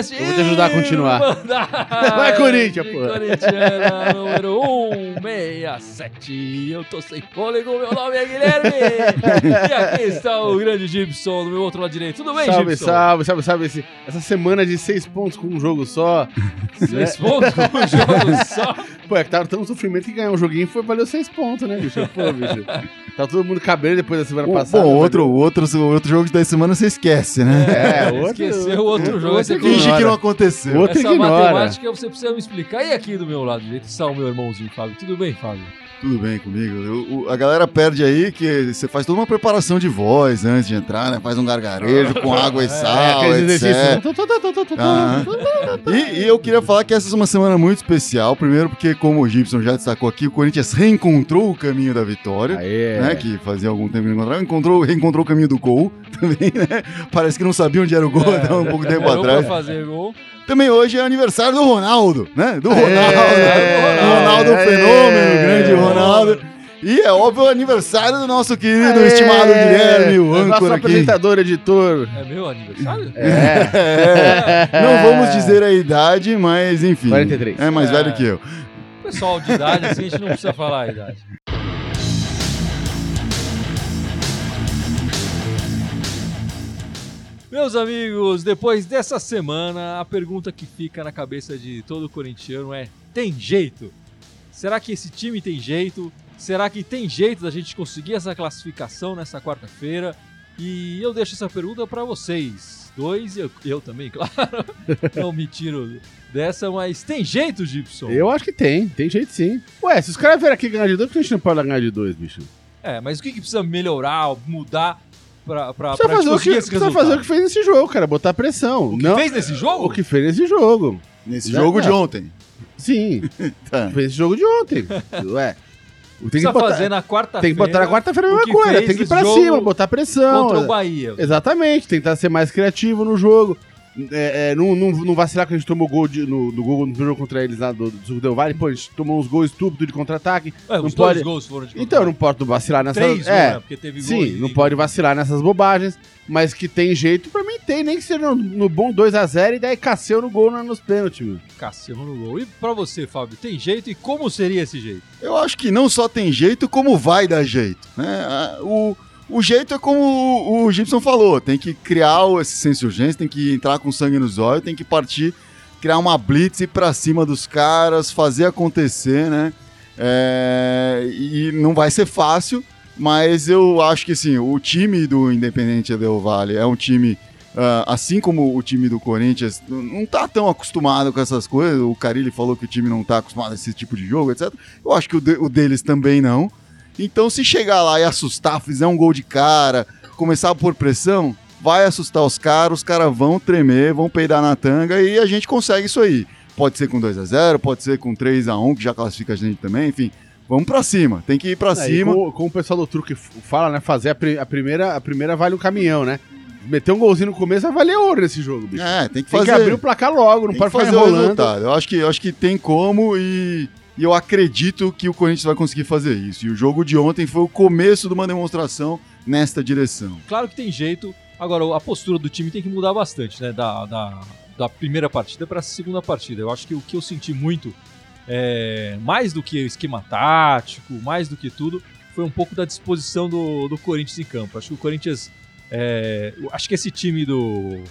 podcast. Eu a continuar. Vai, Corinthians, pô. Corintiana, número 167. Eu tô sem fôlego, meu nome é Guilherme. e aqui está o grande Gibson do meu outro lado direito. Tudo bem, Salve, Gibson? salve, salve, salve. Esse- essa semana de seis pontos com um jogo só. Seis pontos com um jogo só. Pô, é que tava tão sofrimento que ganhar um joguinho foi, valeu seis pontos, né, bicho? Pô, bicho. Tá todo mundo cabelo depois da semana O- passada. Bom, outro, outro, outro jogo da semana você esquece, né? É, outro. Esqueceu o outro jogo. Você Finge que não aconteceu. Outro Essa ignora. matemática você precisa me explicar. E aqui do meu lado direito está o meu irmãozinho, Fábio. Tudo bem, Fábio? Tudo bem comigo. Eu- o- a galera perde aí que você faz toda uma preparação de voz antes de entrar, né? Faz um gargarejo com água e É, sal, aqueles etc. E, e eu queria falar que essa é uma semana muito especial. Primeiro, porque, como o Gibson já destacou aqui, o Corinthians reencontrou o caminho da vitória. Aê. Né, que fazia algum tempo que não encontrava, encontrou, reencontrou o caminho do gol também, né? Parece que não sabia onde era o gol até um pouco tempo atrás. fazer gol. Também hoje é aniversário do Ronaldo, né? Do Ronaldo. É, do Ronaldo é, Fenômeno, é, grande é. Ronaldo. E é óbvio o aniversário do nosso querido, Aê. estimado Guilherme, o Nosso âncora aqui. apresentador, editor. É meu aniversário? É. É, não vamos dizer a idade, mas enfim. 43. É mais É. velho que eu. Pessoal de idade, assim, a gente não precisa falar a idade. Meus amigos, depois dessa semana, a pergunta que fica na cabeça de todo corintiano é: tem jeito? Será que esse time tem jeito? Será que tem jeito da gente conseguir essa classificação nessa quarta-feira? E eu deixo essa pergunta para vocês. Dois, eu, eu também, claro. Não me tiro dessa, mas tem jeito, Gibson? Eu acho que tem, tem jeito sim. Ué, se os caras vierem aqui ganhar de dois, por que a gente não pode ganhar de dois, bicho? É, mas o que, que precisa melhorar, mudar pra, pra, Precisa pra fazer, o que, esse precisa resultado? fazer o que fez nesse jogo, cara, botar pressão. O que não, fez nesse jogo? o que fez nesse jogo. Nesse Não, jogo de não. ontem. Sim, Tá. fez esse jogo de ontem. Ué, tem que, precisa botar, fazer na quarta-feira. tem que botar na quarta-feira a mesma coisa. Tem que ir pra cima, botar pressão. Contra o Bahia. Exatamente, tentar ser mais criativo no jogo. É, é, não, não, não vacilar que a gente tomou gol de- no, no gol no jogo contra eles lá do, do Sul Del Vale. Pô, a gente tomou uns gols estúpidos de contra-ataque. Ué, não os pode- dois gols foram de Então, não pode vacilar nessas... Três, é, né? Porque teve gol Sim, e- não pode vacilar nessas bobagens, mas que tem jeito, pra mim tem, nem que seja no, no bom 2x0 e daí Casseu no gol na- nos pênaltis, meu. Cassiano no gol. E pra você, Fábio, tem jeito? E como seria esse jeito? Eu acho que não só tem jeito, como vai dar jeito. Né? O, o jeito é como o, Gibson falou: tem que criar esse senso de urgência, tem que entrar com sangue nos olhos, tem que partir, criar uma blitz, pra cima dos caras, fazer acontecer, né? É, e não vai ser fácil, mas eu acho que assim, o time do Independente Del Vale é um time. ah, assim como o time do Corinthians não tá tão acostumado com essas coisas, o Carilli falou que o time não tá acostumado a esse tipo de jogo, etc. Eu acho que o, de- o deles também não. Então, se chegar lá e assustar, fizer um gol de cara, começar por pressão, vai assustar os caras, os caras vão tremer, vão peidar na tanga e a gente consegue isso aí. Pode ser com 2 a 0 pode ser com 3 a 1 que já classifica a gente também, enfim. Vamos pra cima, tem que ir pra Aí, cima. como, como o pessoal do truque fala, né? Fazer a, pri- a primeira, a primeira vale um caminhão, né? Meter um golzinho no começo vai valer ouro nesse jogo, bicho. É, tem que Tem fazer. que abrir o placar logo, não tem pode fazer o enrolando. resultado. Eu acho que, eu acho que tem como e, e eu acredito que o Corinthians vai conseguir fazer isso. E o jogo de ontem foi o começo de uma demonstração nesta direção. Claro que tem jeito. Agora, a postura do time tem que mudar bastante, né? Da, da, da primeira partida para a segunda partida. Eu acho que o que eu senti muito, é, mais do que esquema tático, mais do que tudo, foi um pouco da disposição do, do Corinthians em campo. Acho que o Corinthians. é, acho que esse time do,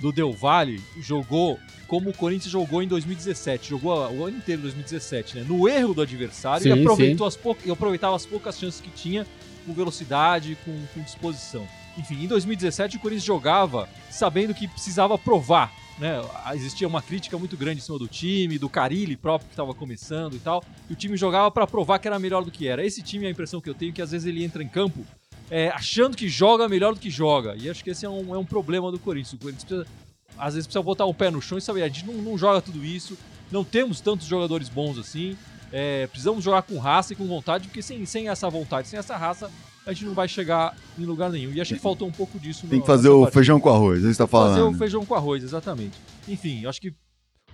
do Del Valle jogou como o Corinthians jogou em 2017. Jogou o ano inteiro em 2017, né? No erro do adversário e Sim, aproveitou as pou- e aproveitava as poucas chances que tinha com velocidade, com, com disposição. Enfim, em 2017 o Corinthians jogava sabendo que precisava provar. Né? Existia uma crítica muito grande em cima do time, do Carilli próprio que estava começando e tal. E o time jogava para provar que era melhor do que era. Esse time, a impressão que eu tenho é que às vezes ele entra em campo é, achando que joga melhor do que joga. E acho que esse é um, é um problema do Corinthians. O Corinthians precisa, às vezes precisa botar o pé no chão e saber, a gente não, não joga tudo isso, não temos tantos jogadores bons assim. É, precisamos jogar com raça e com vontade, porque sem, sem essa vontade, sem essa raça, a gente não vai chegar em lugar nenhum. E acho que faltou um pouco disso. Tem que fazer o feijão com arroz, você está falando. Fazer o feijão com arroz, exatamente. Enfim, acho que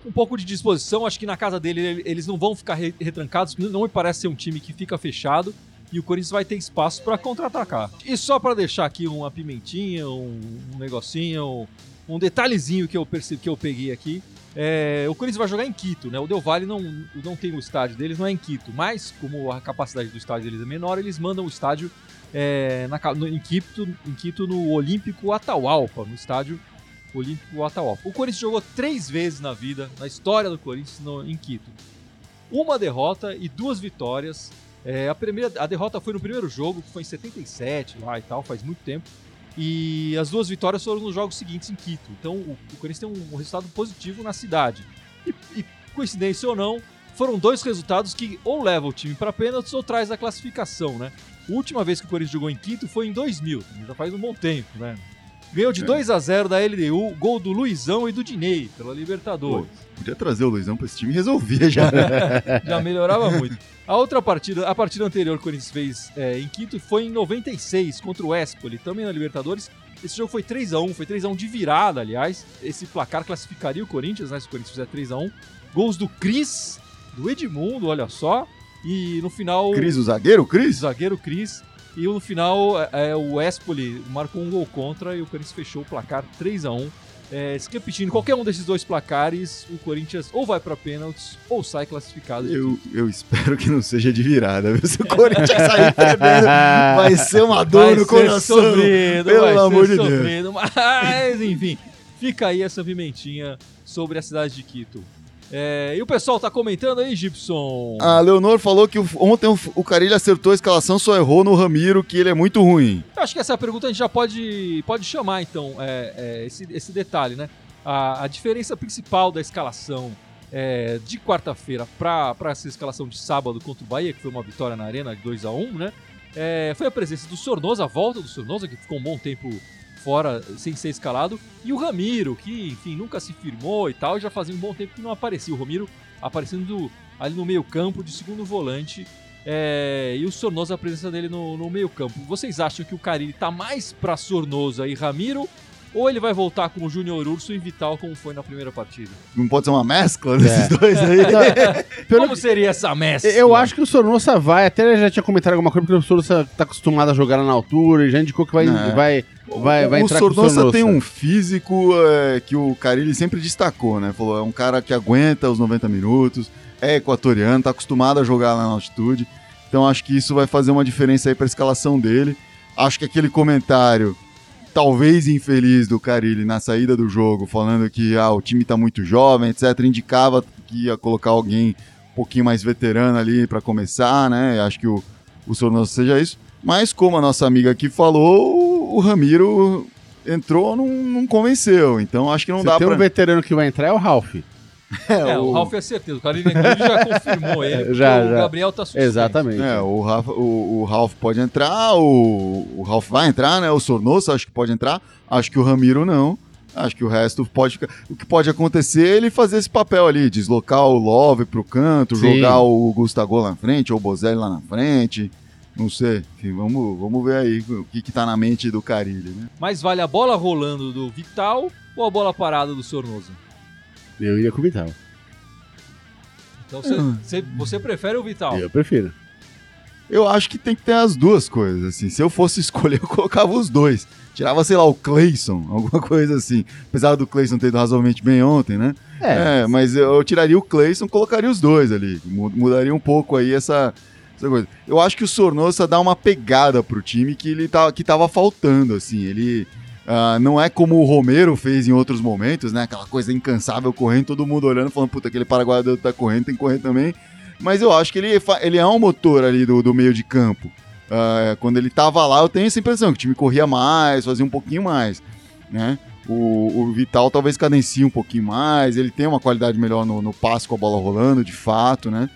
um pouco de disposição, acho que na casa dele ele- eles não vão ficar re- retrancados, não me parece ser um time que fica fechado e o Corinthians vai ter espaço para contra-atacar. E só para deixar aqui uma pimentinha, um, um negocinho, um detalhezinho que eu percebi, que eu peguei aqui. É, o Corinthians vai jogar em Quito, né? O Del Valle não, não tem o estádio deles, não é em Quito. Mas, como a capacidade do estádio deles é menor, eles mandam o estádio é, na, no, em, Quito, em Quito no Olímpico Atahualpa, no estádio Olímpico Atahualpa. O Corinthians jogou três vezes na vida, na história do Corinthians, no, em Quito. Uma derrota e duas vitórias. É, a, primeira, a derrota foi no primeiro jogo, que foi em 77 lá e tal, faz muito tempo. E as duas vitórias foram nos jogos seguintes em Quito. Então o, o Corinthians tem um, um, resultado positivo na cidade. E, e, coincidência ou não, foram dois resultados que ou levam o time para pênaltis ou traz a classificação, né? A última vez que o Corinthians jogou em Quito foi em 2000, já faz um bom tempo, né? Ganhou de 2 a 0 da LDU, gol do Luizão e do Dinei, pela Libertadores. Pô, podia trazer o Luizão pra esse time e resolvia já. já melhorava muito. A outra partida, a partida anterior que o Corinthians fez é, em Quito foi em 96 contra o Espoli, também na Libertadores. Esse jogo foi 3 a 1 foi 3 a 1 de virada, aliás. Esse placar classificaria o Corinthians, né? Se o Corinthians fizer 3 a 1 Gols do Cris, do Edmundo, olha só. E no final. Cris, o zagueiro, Cris? O zagueiro Cris. E no final, é, é, o Espoli marcou um gol contra e o Corinthians fechou o placar 3 a 1 é, se repetindo, qualquer um desses dois placares, o Corinthians ou vai para pênaltis ou sai classificado. Eu, eu espero que não seja de virada, viu? Se o Corinthians sair perdendo, vai ser uma dor vai no coração. Sofrido, pelo amor de sofrido, Deus. Mas, enfim, fica aí essa pimentinha sobre a cidade de Quito. É, e o pessoal tá comentando aí, Gibson? A Leonor falou que ontem o Carilho acertou a escalação, só errou no Ramiro, que ele é muito ruim. Eu acho que essa pergunta a gente já pode, pode chamar, então, é, é, esse, esse detalhe, né? A, a diferença principal da escalação é, de quarta-feira para essa escalação de sábado contra o Bahia, que foi uma vitória na Arena de 2 a 1 né? É, foi a presença do Sornosa, a volta do Sornosa, que ficou um bom tempo fora sem ser escalado. E o Ramiro, que, enfim, nunca se firmou e tal, já fazia um bom tempo que não aparecia. O Ramiro aparecendo ali no meio-campo de segundo volante. É, e o Sornosa, a presença dele no, no meio-campo. Vocês acham que o Carilli tá mais pra Sornosa e Ramiro? Ou ele vai voltar como Júnior Urso e Vital, como foi na primeira partida? Não pode ser uma mescla desses é. dois aí? como seria essa mescla? Eu acho que o Sornosa vai, até ele já tinha comentado alguma coisa, porque o Sornosa tá acostumado a jogar na altura e já indicou que vai, é. vai, vai, vai o entrar Sornosa com o Sornosa. tem um físico é, que o Carilli sempre destacou, né? Falou, é um cara que aguenta os 90 minutos, é equatoriano, tá acostumado a jogar lá na altitude. Então acho que isso vai fazer uma diferença aí pra escalação dele. Acho que aquele comentário talvez infeliz do Carilli na saída do jogo, falando que ah, o time está muito jovem, etc., indicava que ia colocar alguém um pouquinho mais veterano ali para começar, né? Acho que o, o Sornoso seja isso. Mas como a nossa amiga aqui falou, o, Ramiro entrou, não, não convenceu. Então acho que não Você dá tem pra... um veterano que vai entrar é o Ralph. É, é o... o Ralf é certeza. O Carlinhos já confirmou ele. já, o já. Gabriel tá suspenso. Exatamente. É, o, Rafa, o, o Ralf pode entrar, o, o Ralf vai entrar, né? O Sornoso acho que pode entrar. Acho que o Ramiro não. Acho que o resto pode ficar. O que pode acontecer é ele fazer esse papel ali, deslocar o Love pro canto, Sim. jogar o Gustavo lá na frente, ou o Bozelli lá na frente. Não sei. Enfim, vamos, vamos ver aí o que, que tá na mente do Carilli, né? Mas vale a bola rolando do Vital ou a bola parada do Sornoso? Eu iria com o Vital. Então você, hum. você, você prefere o Vital? Eu prefiro. Eu acho que tem que ter as duas coisas, assim. Se eu fosse escolher, eu colocava os dois. Tirava, sei lá, o Clayson, alguma coisa assim. Apesar do Clayson ter ido razoavelmente bem ontem, né? É. é mas eu, eu tiraria o Clayson, colocaria os dois ali. Mudaria um pouco aí essa, essa coisa. Eu acho que o Sornosa dá uma pegada pro time que ele tá, que tava faltando, assim. Ele Uh, não é como o Romero fez em outros momentos, né? Aquela coisa incansável correndo, todo mundo olhando, falando, puta, aquele paraguaio tá correndo, tem que correr também. Mas eu acho que ele, ele é um motor ali do, do meio de campo. Uh, quando ele tava lá, eu tenho essa impressão que o time corria mais, fazia um pouquinho mais, né? O, o Vital talvez cadencie um pouquinho mais, ele tem uma qualidade melhor no, no passo com a bola rolando, de fato, né?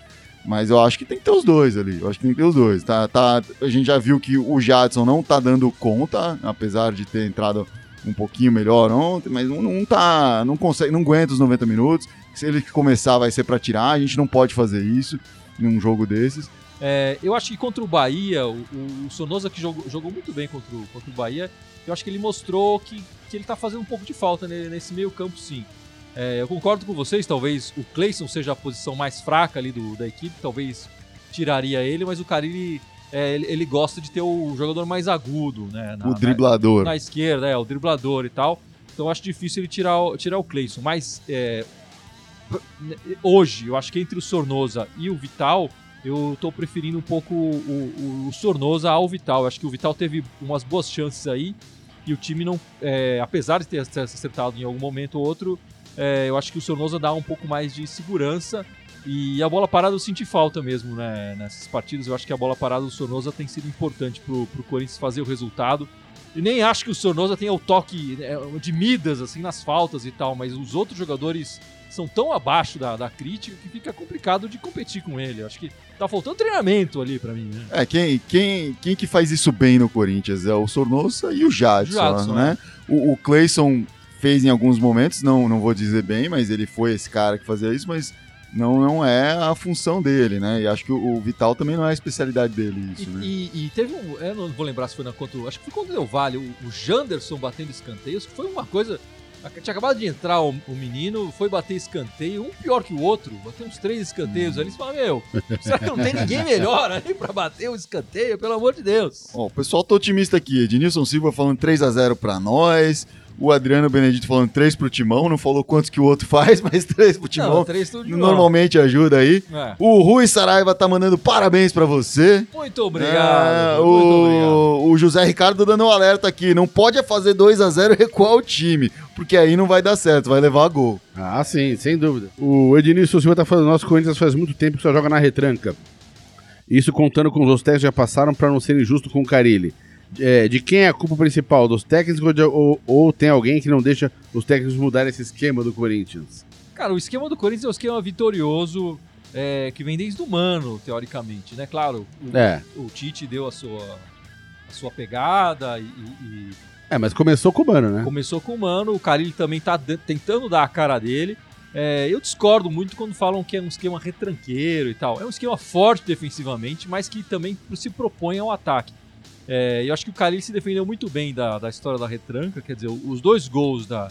Mas eu acho que tem que ter os dois ali. Eu acho que tem que ter os dois. Tá, tá, a gente já viu que o Jadson não tá dando conta, apesar de ter entrado um pouquinho melhor ontem, mas não, não tá. Não consegue, não aguenta os 90 minutos. Se ele começar, vai ser para tirar. A gente não pode fazer isso em um jogo desses. É, eu acho que contra o Bahia, o, o Sonosa que jogou, jogou muito bem contra o, contra o Bahia, eu acho que ele mostrou que, que ele tá fazendo um pouco de falta nesse meio campo, sim. É, eu concordo com vocês, talvez o Clayson seja a posição mais fraca ali do, da equipe, talvez tiraria ele, mas o Carilli é, ele, ele, gosta de ter o jogador mais agudo, né? Na, o driblador. Na, na, esquerda, é, o driblador e tal. Então eu acho difícil ele tirar, o- tirar o Cleison. Mas é, hoje, eu acho que entre o Sornosa e o Vital, eu tô preferindo um pouco o, o, o Sornosa ao Vital. Eu acho que o Vital teve umas boas chances aí e o time não, é, apesar de ter acertado em algum momento ou outro, é, eu acho que o Sornosa dá um pouco mais de segurança. E a bola parada eu senti falta mesmo né, nessas partidas. Eu acho que a bola parada do Sornosa tem sido importante pro, pro Corinthians fazer o resultado. E nem acho que o Sornosa tenha o toque né, de Midas assim nas faltas e tal, mas os outros jogadores são tão abaixo da, da crítica que fica complicado de competir com ele. Eu acho que tá faltando treinamento ali pra mim, né? É, quem, quem, quem que faz isso bem no Corinthians é o Sornosa e o Jadson, Jadson, né? O, o Cleison fez em alguns momentos, não, não vou dizer bem, mas ele foi esse cara que fazia isso, mas não, não é a função dele, né? E acho que o, o Vital também não é a especialidade dele, E, isso, né? e- e teve um. Eu não vou lembrar se foi na contra. Acho que foi contra o Del Valle, o, o Janderson batendo escanteios, que foi uma coisa. Tinha acabado de entrar o, o menino, foi bater escanteio, um pior que o outro, bateu uns três escanteios ali. Você fala, meu, será que não tem ninguém melhor ali pra bater o escanteio? Pelo amor de Deus. Ó, o pessoal tá otimista aqui. Ednilson Silva falando 3 a 0 pra nós. O Adriano Benedito falando 3 pro Timão. Não falou quantos que o outro faz, mas 3 pro Timão. Não, três tudo de bom. Normalmente ajuda aí. É. O Rui Saraiva tá mandando parabéns pra você. Muito obrigado. Ah, muito obrigado. o, o José Ricardo dando um alerta aqui. Não pode fazer 2 a 0 e recuar o time, porque aí não vai dar certo, vai levar a gol. Ah, sim, sem dúvida. O Ednilson Silva tá falando, nosso Corinthians faz muito tempo que só joga na retranca. Isso contando com os que já passaram pra não ser injusto com o Carilli. É, de quem é a culpa principal? Dos técnicos ou, de- ou- ou tem alguém que não deixa os técnicos mudarem esse esquema do Corinthians? Cara, o esquema do Corinthians é um esquema vitorioso é, que vem desde o Mano, teoricamente, né? Claro, o, É. o Tite deu a sua, a sua pegada e, e- É, mas começou com o Mano, né? começou com o Mano. O Carilli também tá tentando dar a cara dele. É, eu discordo muito quando falam que é um esquema retranqueiro e tal. É um esquema forte defensivamente, mas que também se propõe ao ataque. É, eu acho que o Carilli se defendeu muito bem da, da história da retranca, quer dizer, os dois gols da,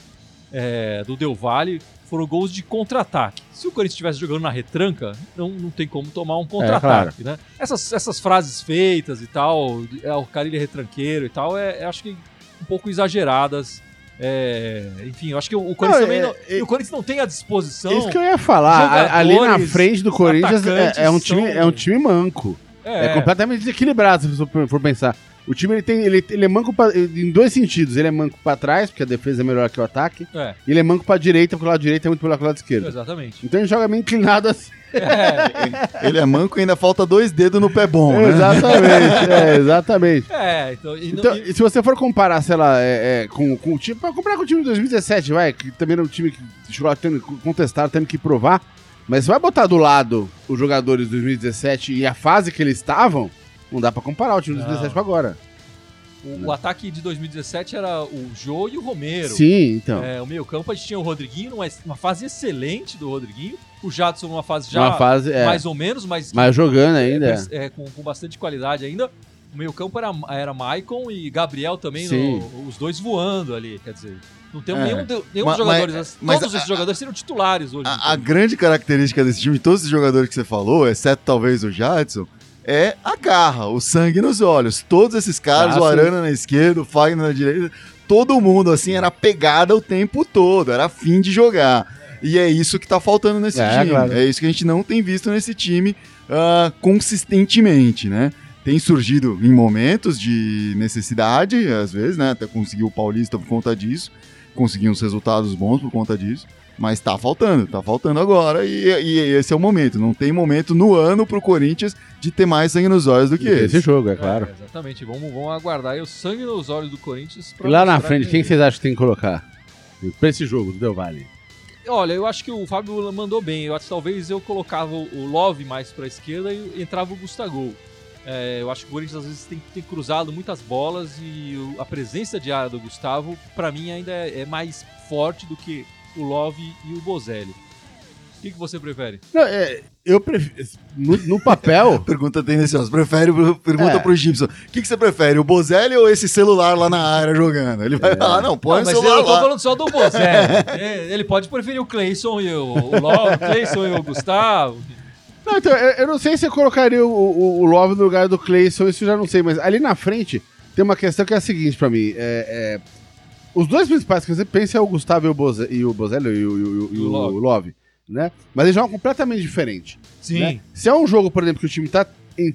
é, do Del Valle foram gols de contra-ataque. Se o Corinthians estivesse jogando na retranca, não, não tem como tomar um contra-ataque, né? Essas, essas frases feitas e tal, é, o Carilli é retranqueiro e tal, é, é, acho que um pouco exageradas. É, enfim, eu acho que o, o Corinthians Não, também é- não, é- o Corinthians não tem a disposição. Isso que eu ia falar. Ali na frente do Corinthians é, é um time, são- é um time manco. É, completamente desequilibrado, se você for pensar. O time ele tem, ele, ele é manco pra- em dois sentidos. Ele é manco pra trás, porque a defesa é melhor que o ataque. É, E ele é manco pra direita, porque o lado direito é muito melhor que o lado esquerdo. exatamente. Então ele joga meio inclinado assim. É, Ele é manco e ainda falta dois dedos no pé bom, né? Exatamente, é, exatamente. é, então, e não- Então, e- se você for comparar, sei lá, é, é, com, com o time. Pra comparar com o time de 2017, vai, que também era um time que chegou tendo que contestar, tendo que provar. Mas vai botar do lado os jogadores de 2017 e a fase que eles estavam, não dá pra comparar o time de Não. 2017 com agora. o, o ataque de 2017 era o Jô e o Romero. Sim, então. É, o meio campo a gente tinha o Rodriguinho numa uma fase excelente do Rodriguinho, o Jadson numa fase já Uma fase, é, mais ou menos, mas, mas jogando ainda. é, com, com bastante qualidade ainda. O meio campo era, era Maicon e Gabriel também, no- os dois voando ali, quer dizer. Não tem É. nenhum, nenhum Mas- dos jogadores, mas- todos mas esses a- jogadores seriam titulares hoje. A, a grande característica desse time, todos esses jogadores que você falou, exceto talvez o Jadson, é a garra, o sangue nos olhos. Todos esses caras, Ah, o sim. Arana na esquerda, o Fagner na direita, todo mundo assim era pegada o tempo todo, era fim de jogar. E é isso que tá faltando nesse É, time. claro. É isso que a gente não tem visto nesse time ah, consistentemente, né? Tem surgido em momentos de necessidade, às vezes, né? Até conseguiu o Paulista por conta disso, conseguiu uns resultados bons por conta disso. Mas tá faltando, tá faltando agora e, e esse é o momento. Não tem momento no ano pro Corinthians de ter mais sangue nos olhos do que Esse esse. jogo, é claro. É, exatamente. Vamos, vamos aguardar aí o sangue nos olhos do Corinthians. pra E lá na frente, quem vocês acham que tem que colocar? Pra esse jogo do Del Valle. Olha, eu acho que o Fábio mandou bem. Eu acho que talvez eu colocava o o Love mais pra esquerda e entrava o Gustavo. É, eu acho que o Corinthians às vezes tem, tem cruzado muitas bolas e o- a presença de área do Gustavo, pra mim, ainda é, é mais forte do que o Love e o Bozelli. O que, que você prefere? Não, é, eu prefiro. No, no papel. Pergunta tendenciosa. Prefere, pergunta É. pro Gibson. O que, que você prefere, o Bozelli ou esse celular lá na área jogando? Ele vai falar, não, põe Não, o mas eu celular tô lá. falando só do Bozelli. É, Ele pode preferir o Cleison e o, o Love, o Cleison e o Gustavo. Não, então, eu, eu não sei se eu colocaria o, o, o Love no lugar do Clayson, isso eu já não sei, mas ali na frente tem uma questão que é a seguinte pra mim. É, é, os dois principais que você pensa é o Gustavo e o, Boze, e o Bozelli e o, e e E Love. Love, né? Mas eles jogam completamente diferente. Sim. né? Se é um jogo, por exemplo, que o time tá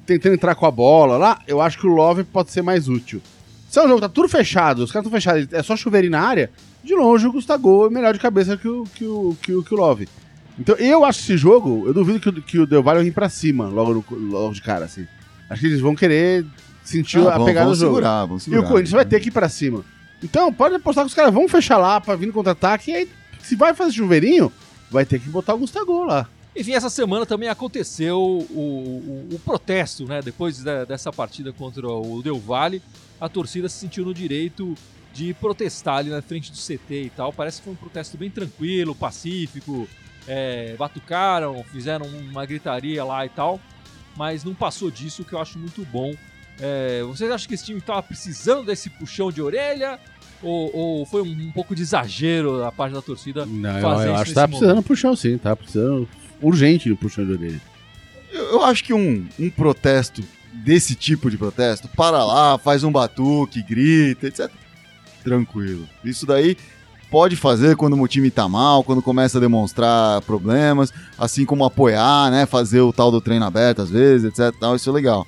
tentando entrar com a bola lá, eu acho que o Love pode ser mais útil. Se é um jogo que tá tudo fechado, os caras estão fechados, é só chuveirinho na área, de longe o Gustavo é melhor de cabeça que o, que o, que o, que o Love. Então eu acho que esse jogo, eu duvido que, o- que o Del Valle vai vir pra cima logo, no- logo de cara, assim. Acho que eles vão querer sentir Ah, a vão- pegada vão do jogo. segurar, vão E segurar. o Corinthians vai ter que ir pra cima. Então, pode apostar que os caras vão fechar lá pra vir no contra-ataque. E aí, se vai fazer chuveirinho, vai ter que botar o Gustavo lá. Enfim, essa semana também aconteceu o, o- o protesto, né? Depois da- dessa partida contra o Del Valle, a torcida se sentiu no direito de protestar ali na frente do CT e tal. Parece que foi um protesto bem tranquilo, pacífico. É, batucaram, fizeram uma gritaria lá e tal. Mas não passou disso, o que eu acho muito bom. É, vocês acham que esse time estava precisando desse puxão de orelha? Ou, ou foi um, um pouco de exagero da parte da torcida Não, fazer eu, isso eu acho nesse que tá momento? precisando puxão, sim. Tá precisando urgente de puxão de orelha. Eu, eu acho que um, um protesto desse tipo de protesto, para lá, faz um batuque, grita, etc. Tranquilo. Isso daí pode fazer quando o time tá mal, quando começa a demonstrar problemas, assim como apoiar, né, fazer o tal do treino aberto às vezes, etc. Tal, isso é legal.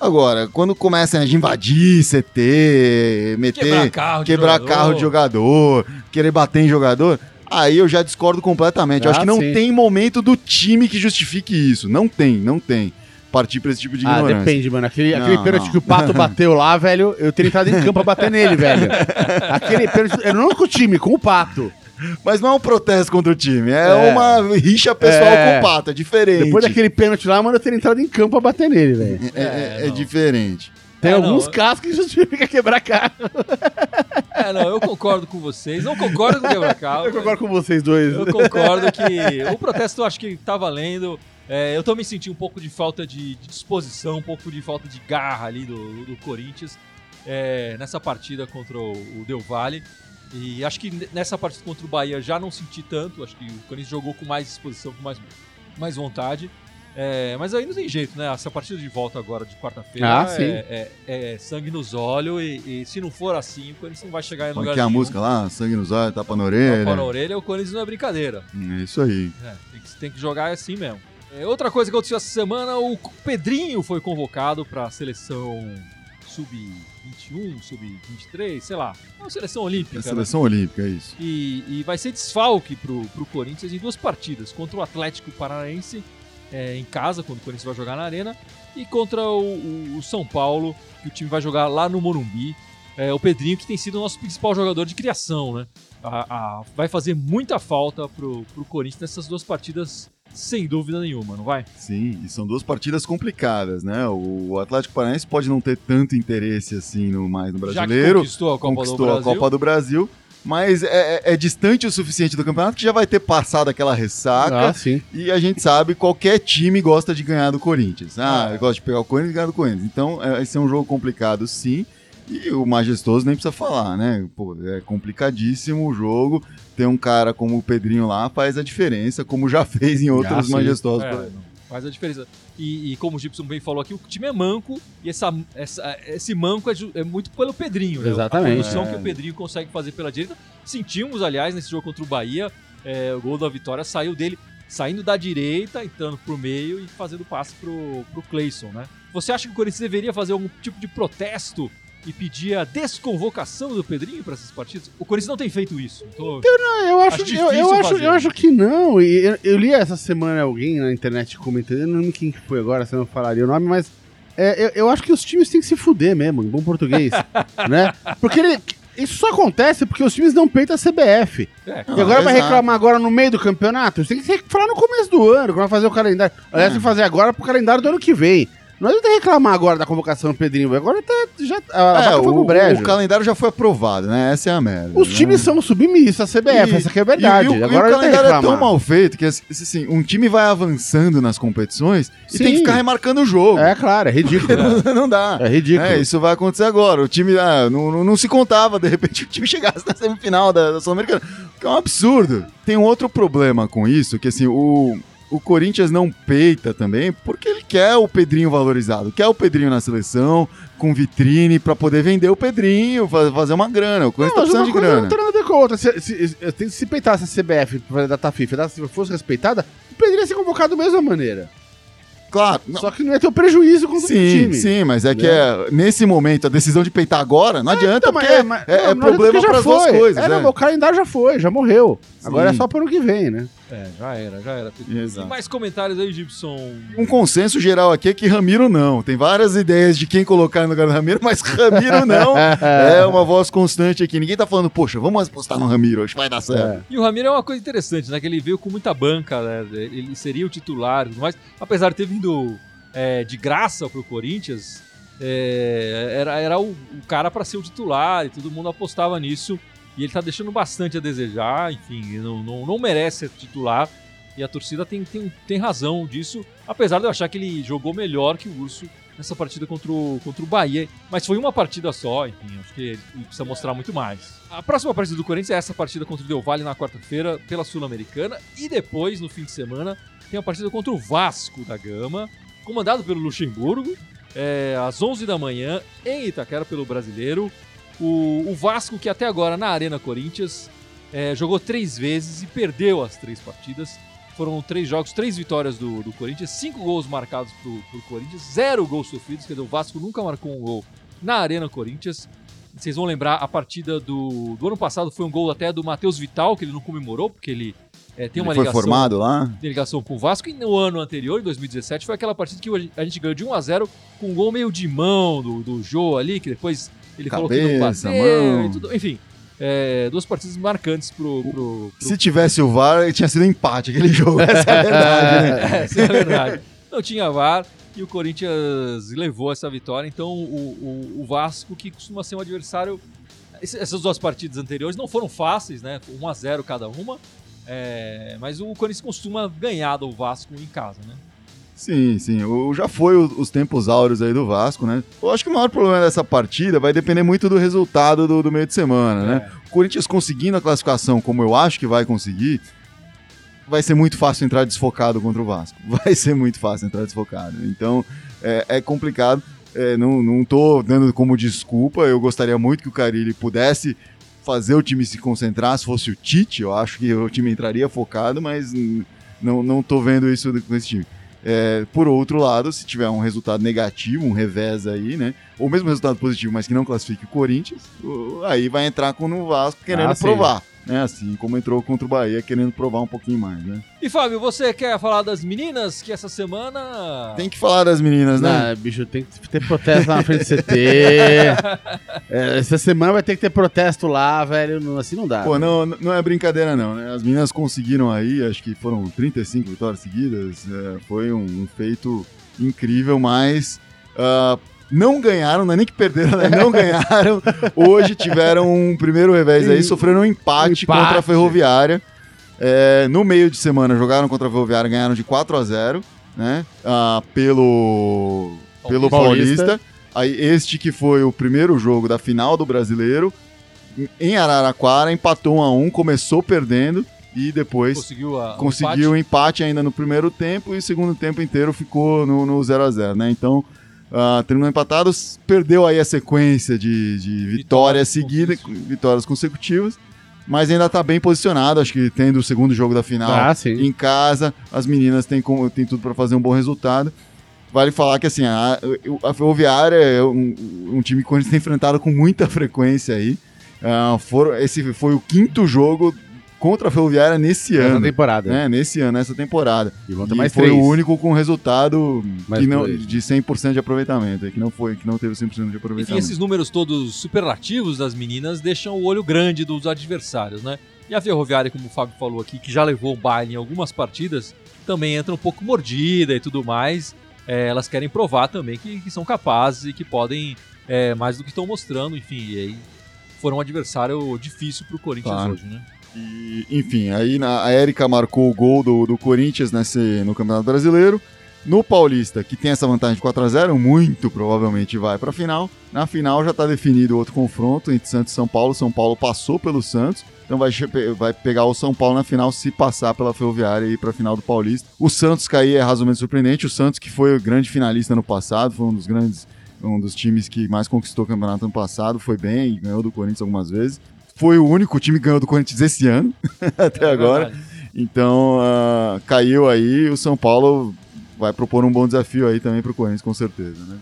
Agora, quando começam a invadir CT, meter, Quebrar carro de quebrar jogador. carro de jogador, querer bater em jogador, aí eu já discordo completamente. Eu Ah, acho que não sim. tem momento do time que justifique isso. Não tem, não tem. Partir pra esse tipo de Ah, ignorância. depende, mano. Aquele, Não, aquele pênalti não. que o Pato bateu lá, velho, eu teria entrado em campo pra bater nele, velho. Aquele pênalti, eu não com o time, com o Pato. Mas não é um protesto contra o time, é, É. uma rixa pessoal É. com o pato, é diferente. Depois daquele pênalti lá, mano, eu teria entrado em campo pra bater nele, velho. É, é- É, é diferente. Tem É, alguns não. casos que justifica quebrar carro. É, não, eu concordo com vocês. Não concordo com o quebra-carro. Eu concordo com vocês dois. Eu concordo que o protesto eu acho que tá valendo. É, eu também senti um pouco de falta de, de disposição, um pouco de falta de garra ali do, do Corinthians é, nessa partida contra o, o Del Valle. E acho que nessa partida contra o Bahia já não senti tanto. Acho que o Corinthians jogou com mais disposição, com mais, mais vontade. É, mas aí não tem jeito, né? Essa partida de volta agora de quarta-feira Ah, é, é- é sangue nos olhos. E, e se não for assim, o Corinthians não vai chegar em é lugar é a nenhum. música lá? Sangue nos olhos, tapa na orelha. Tapa na orelha, o Corinthians não é brincadeira. É isso aí. É, tem, que, tem que jogar assim mesmo. É, outra coisa que aconteceu essa semana, o Pedrinho foi convocado para a seleção sub-21, sub-23, sei lá. É uma seleção olímpica. É né? seleção olímpica, é isso. E, e vai ser desfalque pro, pro Corinthians em duas partidas. Contra o Atlético Paranaense é, em casa, quando o Corinthians vai jogar na Arena, e contra o, o- o São Paulo, que o time vai jogar lá no Morumbi. É, o Pedrinho, que tem sido o nosso principal jogador de criação, né? A- a- vai fazer muita falta pro, pro Corinthians nessas duas partidas, sem dúvida nenhuma, não vai? Sim, e são duas partidas complicadas, né? O Atlético Paranaense pode não ter tanto interesse assim no mais no Já que brasileiro. conquistou a Copa conquistou do Brasil. a Copa do Brasil, mas é, é- é distante o suficiente do campeonato que já vai ter passado aquela ressaca. Ah, sim. E a gente sabe, qualquer time gosta de ganhar do Corinthians. Ah, É. gosta de pegar o Corinthians e ganhar do Corinthians. Então, é, esse é um jogo complicado, sim. E o majestoso nem precisa falar, né? Pô, é complicadíssimo o jogo. Ter um cara como o Pedrinho lá faz a diferença, como já fez em outros Ah, majestosos. É, faz a diferença. E, e como o Gibson bem falou aqui, o time é manco e essa, essa- esse manco é, é muito pelo Pedrinho, né? Exatamente. A produção É. que o Pedrinho consegue fazer pela direita. Sentimos, aliás, nesse jogo contra o Bahia, é, o gol da vitória saiu dele saindo da direita, entrando pro meio e fazendo passe pro, pro Cleison, né? Você acha que o Corinthians deveria fazer algum tipo de protesto e pedir a desconvocação do Pedrinho para essas partidas? O Corinthians não tem feito isso. Então, Eu acho, Acho eu, eu acho, fazer. eu acho que não. E eu, eu li essa semana alguém na internet comentando, eu não lembro quem que foi agora, se eu não falaria o nome, mas é, eu, eu acho que os times têm que se fuder mesmo, em bom português, né? Porque ele- isso só acontece porque os times não peitam a CBF. é, e agora vai exato. reclamar agora no meio do campeonato? Tem que falar no começo do ano, quando vai fazer o calendário. Aliás, tem que fazer agora pro calendário do ano que vem. Não adianta reclamar agora da convocação do Pedrinho, agora tá, já, a É, o, brejo. o calendário já foi aprovado, né? Essa é a merda. Os né? times são submissos à CBF, E- essa aqui é a verdade. E, e o, agora e o não calendário é tão mal feito que assim, um time vai avançando nas competições e tem que Sim. ficar remarcando o jogo. É claro, é ridículo. não dá. É ridículo. É, isso vai acontecer agora. O time ah, não, não, não se contava, de repente o time chegasse na semifinal da, da Sul-Americana. Que é um absurdo. Tem um outro problema com isso, que assim, o, o Corinthians não peita também, porque quer o Pedrinho valorizado, quer o Pedrinho na seleção, com vitrine, pra poder vender o Pedrinho, fa- fazer uma grana. O Corinthians tá precisando de grana. não tem nada a ver com outra. Se, se, se, que se peitasse a CBF pra data FIFA, FIFA fosse respeitada, o Pedro ia ser convocado da mesma maneira. Claro. não- Só que não ia ter o prejuízo contra o Sim, time. sim, mas é que Né? é, nesse momento a decisão de peitar agora não adianta, Então, porque é, mas- é não, não adianta problema para as duas coisas. É, né? não, o calendário já foi, já morreu. Agora é Sim. só pro ano que vem, né? É, já era, já era. E Exato. mais comentários aí, Gibson? Um consenso geral aqui é que Ramiro não. Tem várias ideias de quem colocar no lugar do Ramiro, mas Ramiro não é uma voz constante aqui. Ninguém tá falando, poxa, vamos apostar no Ramiro, acho que vai dar certo. É. E o Ramiro é uma coisa interessante, né? Que ele veio com muita banca, né? Ele seria o titular e mais. Apesar de ter vindo é, de graça pro Corinthians, é, era, era o, o cara para ser o titular e todo mundo apostava nisso. E ele tá deixando bastante a desejar, enfim, não, não, não merece ser titular. E a torcida tem, tem, tem razão disso, apesar de eu achar que ele jogou melhor que o Urso nessa partida contra o, contra o Bahia. Mas foi uma partida só, enfim, acho que ele precisa mostrar muito mais. A próxima partida do Corinthians é essa partida contra o Del Valle na quarta-feira pela Sul-Americana. E depois, no fim de semana, tem a partida contra o Vasco da Gama, comandado pelo Luxemburgo, é, às 11 da manhã, em Itaquera, pelo Brasileiro. O, o Vasco, que até agora na Arena Corinthians, é, jogou três vezes e perdeu as três partidas. Foram três jogos, três vitórias do, do Corinthians, cinco gols marcados pro, pro Corinthians, zero gols sofridos, quer dizer, o Vasco nunca marcou um gol na Arena Corinthians. Vocês vão lembrar, a partida do, do ano passado foi um gol até do Matheus Vital, que ele não comemorou, porque ele é, tem Ele uma foi ligação formado lá? tem ligação com o Vasco. E no ano anterior, em 2017, foi aquela partida que a gente ganhou de 1 a 0 com um gol meio de mão do, do Jô ali, que depois ele falou que não Cabeça, bateu e tudo. Enfim, é, duas partidas marcantes pro. pro, pro- Se tivesse o VAR, tinha sido empate aquele jogo. Essa é a verdade, né? É, essa é a verdade. Não tinha VAR e o Corinthians levou essa vitória. Então o, o, o Vasco, que costuma ser um adversário. Essas duas partidas anteriores não foram fáceis, né? 1 a 0 cada uma. É, mas o Corinthians costuma ganhar do Vasco em casa, né? Sim, sim. O, já foi o- os tempos áureos aí do Vasco, né? Eu acho que o maior problema dessa partida vai depender muito do resultado do, do meio de semana, né? O Corinthians conseguindo a classificação como eu acho que vai conseguir, vai ser muito fácil entrar desfocado contra o Vasco. Vai ser muito fácil entrar desfocado. Então, é, é complicado. É, não, não tô dando como desculpa. Eu gostaria muito que o Carilli pudesse fazer o time se concentrar. Se fosse o Tite, eu acho que o time entraria focado, mas não, não tô vendo isso com esse time. É, por outro lado, se tiver um resultado negativo, um revés aí, né? Ou mesmo resultado positivo, mas que não classifique o Corinthians, aí vai entrar com o Vasco querendo Ah, sim. Né? Assim como entrou contra o Bahia querendo provar um pouquinho mais, né? E Fábio, você quer falar das meninas que essa semana. Tem que falar das meninas, né? Não, bicho, tem que ter protesto lá na frente do CT. É, essa semana vai ter que ter protesto lá, velho. Assim não dá. Pô, não, não é brincadeira não, né? As meninas conseguiram aí, acho que foram 35 vitórias seguidas, é, foi um, um feito incrível, mas ah, não ganharam, não é nem que perderam, né? não ganharam. Hoje tiveram um primeiro revés aí, sofreram um empate, Empate. contra a Ferroviária. É, no meio de semana jogaram contra a Ferroviária, ganharam de 4 a 0 né? Ah, pelo, pelo Paulista. Paulista. Aí este que foi o primeiro jogo da final do Brasileiro, em Araraquara, empatou 1 a 1 começou perdendo e depois Conseguiu a. o conseguiu o empate. empate ainda no primeiro tempo e o segundo tempo inteiro ficou no, no 0 a 0 né? Então, ah, terminou empatado, s- perdeu aí a sequência de, de vitórias Vitórias seguidas, consecutivas. vitórias consecutivas, mas ainda tá bem posicionado, acho que tendo o segundo jogo da final Ah, em casa, as meninas têm, têm tudo para fazer um bom resultado. Vale falar que assim, a, a Ferroviária é um, um time que a gente tem enfrentado com muita frequência aí. Foram, esse foi o quinto jogo contra a Ferroviária nesse Essa ano. temporada. Né, nesse ano, nessa temporada. E E mais foi três. o único com resultado Mais que não, de 100% de aproveitamento, que não foi, que não teve 100% de Enfim, aproveitamento. esses números todos superlativos das meninas deixam o olho grande dos adversários, né? E a Ferroviária, como o Fábio falou aqui, que já levou o baile em algumas partidas, também entra um pouco mordida e tudo mais. É, elas querem provar também que, que são capazes e que podem é, mais do que estão mostrando, enfim. E aí foram um adversário difícil pro Corinthians Claro. hoje, né? E, enfim, aí na- a Érica marcou o gol do, do Corinthians nesse, no Campeonato Brasileiro. No Paulista, que tem essa vantagem de 4 a 0 muito provavelmente vai para a final. Na final já está definido outro confronto entre Santos e São Paulo. São Paulo passou pelo Santos, então vai, vai pegar o São Paulo na final se passar pela Ferroviária e ir para a final do Paulista. O Santos cair é razoavelmente surpreendente. O Santos, que foi o grande finalista no passado, foi um dos grandes, um dos times que mais conquistou o campeonato ano passado, foi bem, ganhou do Corinthians algumas vezes. Foi o único time que ganhou do Corinthians esse ano, até é agora. Então, uh, caiu aí. O São Paulo vai propor um bom desafio aí também pro Corinthians, com certeza, né?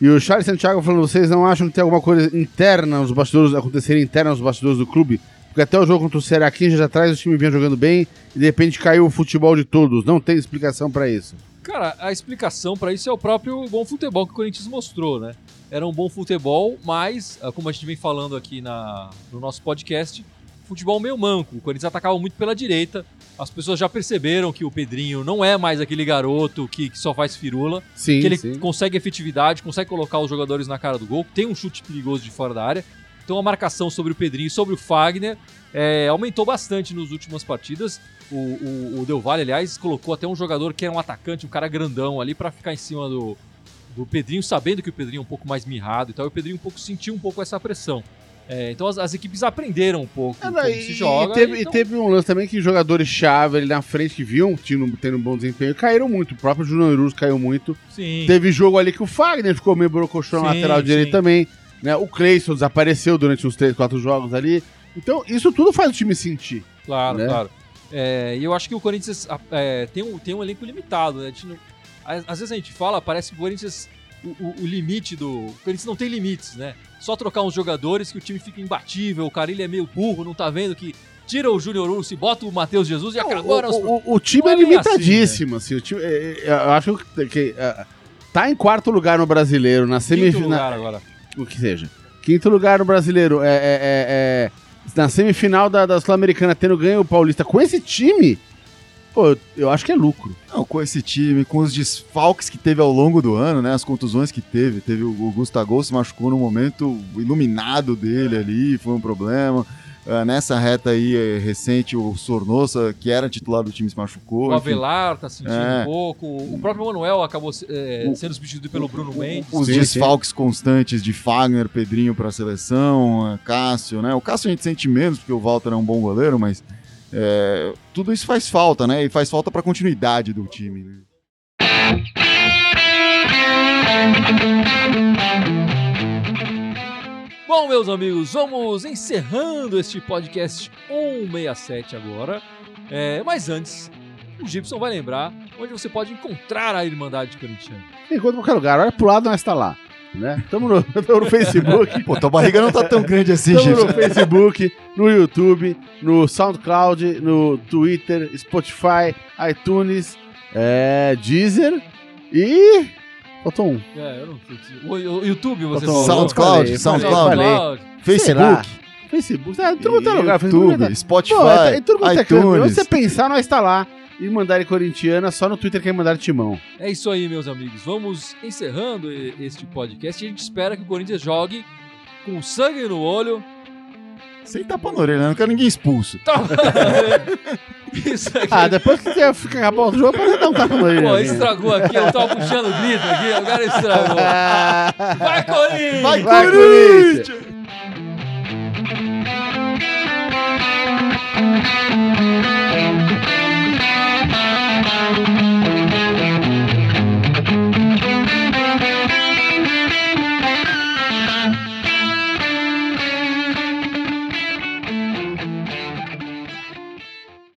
E o Charles Santiago falando, vocês não acham que tem alguma coisa interna nos bastidores, acontecer interna nos bastidores do clube? Porque até o jogo contra o Ceará 15 já atrás o time vinha jogando bem e de repente caiu o futebol de todos. Não tem explicação para isso. Cara, a explicação para isso é o próprio bom futebol que o Corinthians mostrou, né? Era um bom futebol, mas, ah, como a gente vem falando aqui na, no nosso podcast, futebol meio manco. O Corinthians atacava muito pela direita, as pessoas já perceberam que o Pedrinho não é mais aquele garoto que, que só faz firula. Sim, que ele sim. consegue efetividade, consegue colocar os jogadores na cara do gol, tem um chute perigoso de fora da área. Então a marcação sobre o Pedrinho e sobre o Fagner é, aumentou bastante nas últimas partidas. O, o, o Del Valle, aliás, colocou até um jogador que era um atacante, um cara grandão ali para ficar em cima do, do Pedrinho, sabendo que o Pedrinho é um pouco mais mirrado e tal. E o Pedrinho um pouco sentiu um pouco essa pressão. É, então as, as, equipes aprenderam um pouco é, como e, se joga. E teve, então... e teve, um lance também que jogadores-chave ali na frente que viam tendo, tendo um bom desempenho caíram muito. O próprio Júnior Urus caiu muito. Sim. Teve jogo ali que o Fagner ficou meio brocochão na lateral direito também. Né? O Cleison desapareceu durante uns 3, 4 jogos ali. Então, isso tudo faz o time sentir. Claro, né? claro. É, e eu acho que o Corinthians é, tem, um, tem um elenco limitado, né? Não, às, às, vezes a gente fala, parece que o Corinthians. O, o, o, limite do. O Corinthians não tem limites, né? Só trocar uns jogadores que o time fica imbatível, o Carilho é meio burro, não tá vendo que tira o Júnior Urso e bota o Matheus Jesus e acabou. O, o, o, time é, é limitadíssimo, assim, né? assim, o time, eu acho que uh, tá em quarto lugar no brasileiro, na semifinal. agora. O que seja. Quinto lugar no brasileiro. É, é, é, é na semifinal da, da Sul-Americana, tendo ganho o Paulista com esse time. Pô, eu acho que é lucro. Não, com esse time, com os desfalques que teve ao longo do ano, né? As contusões que teve. Teve o, Gustavo se machucou no momento iluminado dele ali, foi um problema. Uh, nessa reta aí é, recente, o Sornosa, que era titular do time, se machucou. O Avelar tá sentindo é. um pouco. O próprio Manuel acabou é, o, sendo substituído pelo Bruno Mendes. Os sim, desfalques sim. constantes de Fagner, Pedrinho para a seleção, Cássio, né? O Cássio a gente sente menos, porque o Walter é um bom goleiro, mas é, tudo isso faz falta, né? E faz falta para a continuidade do time. Né? Bom, meus amigos, vamos encerrando este podcast 167 agora. É, mas antes, o Gibson vai lembrar onde você pode encontrar a Irmandade Corintiana. Encontra em qualquer lugar, olha pro lado, nós está lá. Né? Tamo no, tamo no Facebook. Pô, tua barriga não tá tão grande assim, Tamo Gibson. no Facebook, no YouTube, no SoundCloud, no Twitter, Spotify, iTunes, é, Deezer e Faltou um. É, eu não sei. O, YouTube você falou. SoundCloud, SoundCloud, Facebook. Facebook, é, tudo quanto é lugar. YouTube, Spotify, Pô, é, tudo é iTunes. Onde você pensar, nós está lá. E mandar corintiana, só no Twitter que é mandar timão. É isso aí, meus amigos. Vamos encerrando este podcast. A gente espera que o Corinthians jogue com sangue no olho sem tapa na orelha, né? não quero ninguém expulso. Isso aqui. Ah, depois que você fica acabou o jogo, pode dar um tapa na orelha. Pô, estragou aqui, eu tava puxando o grito aqui, agora estragou. Vai, Corinthians! Vai, Corinthians! Vai, Corinthians!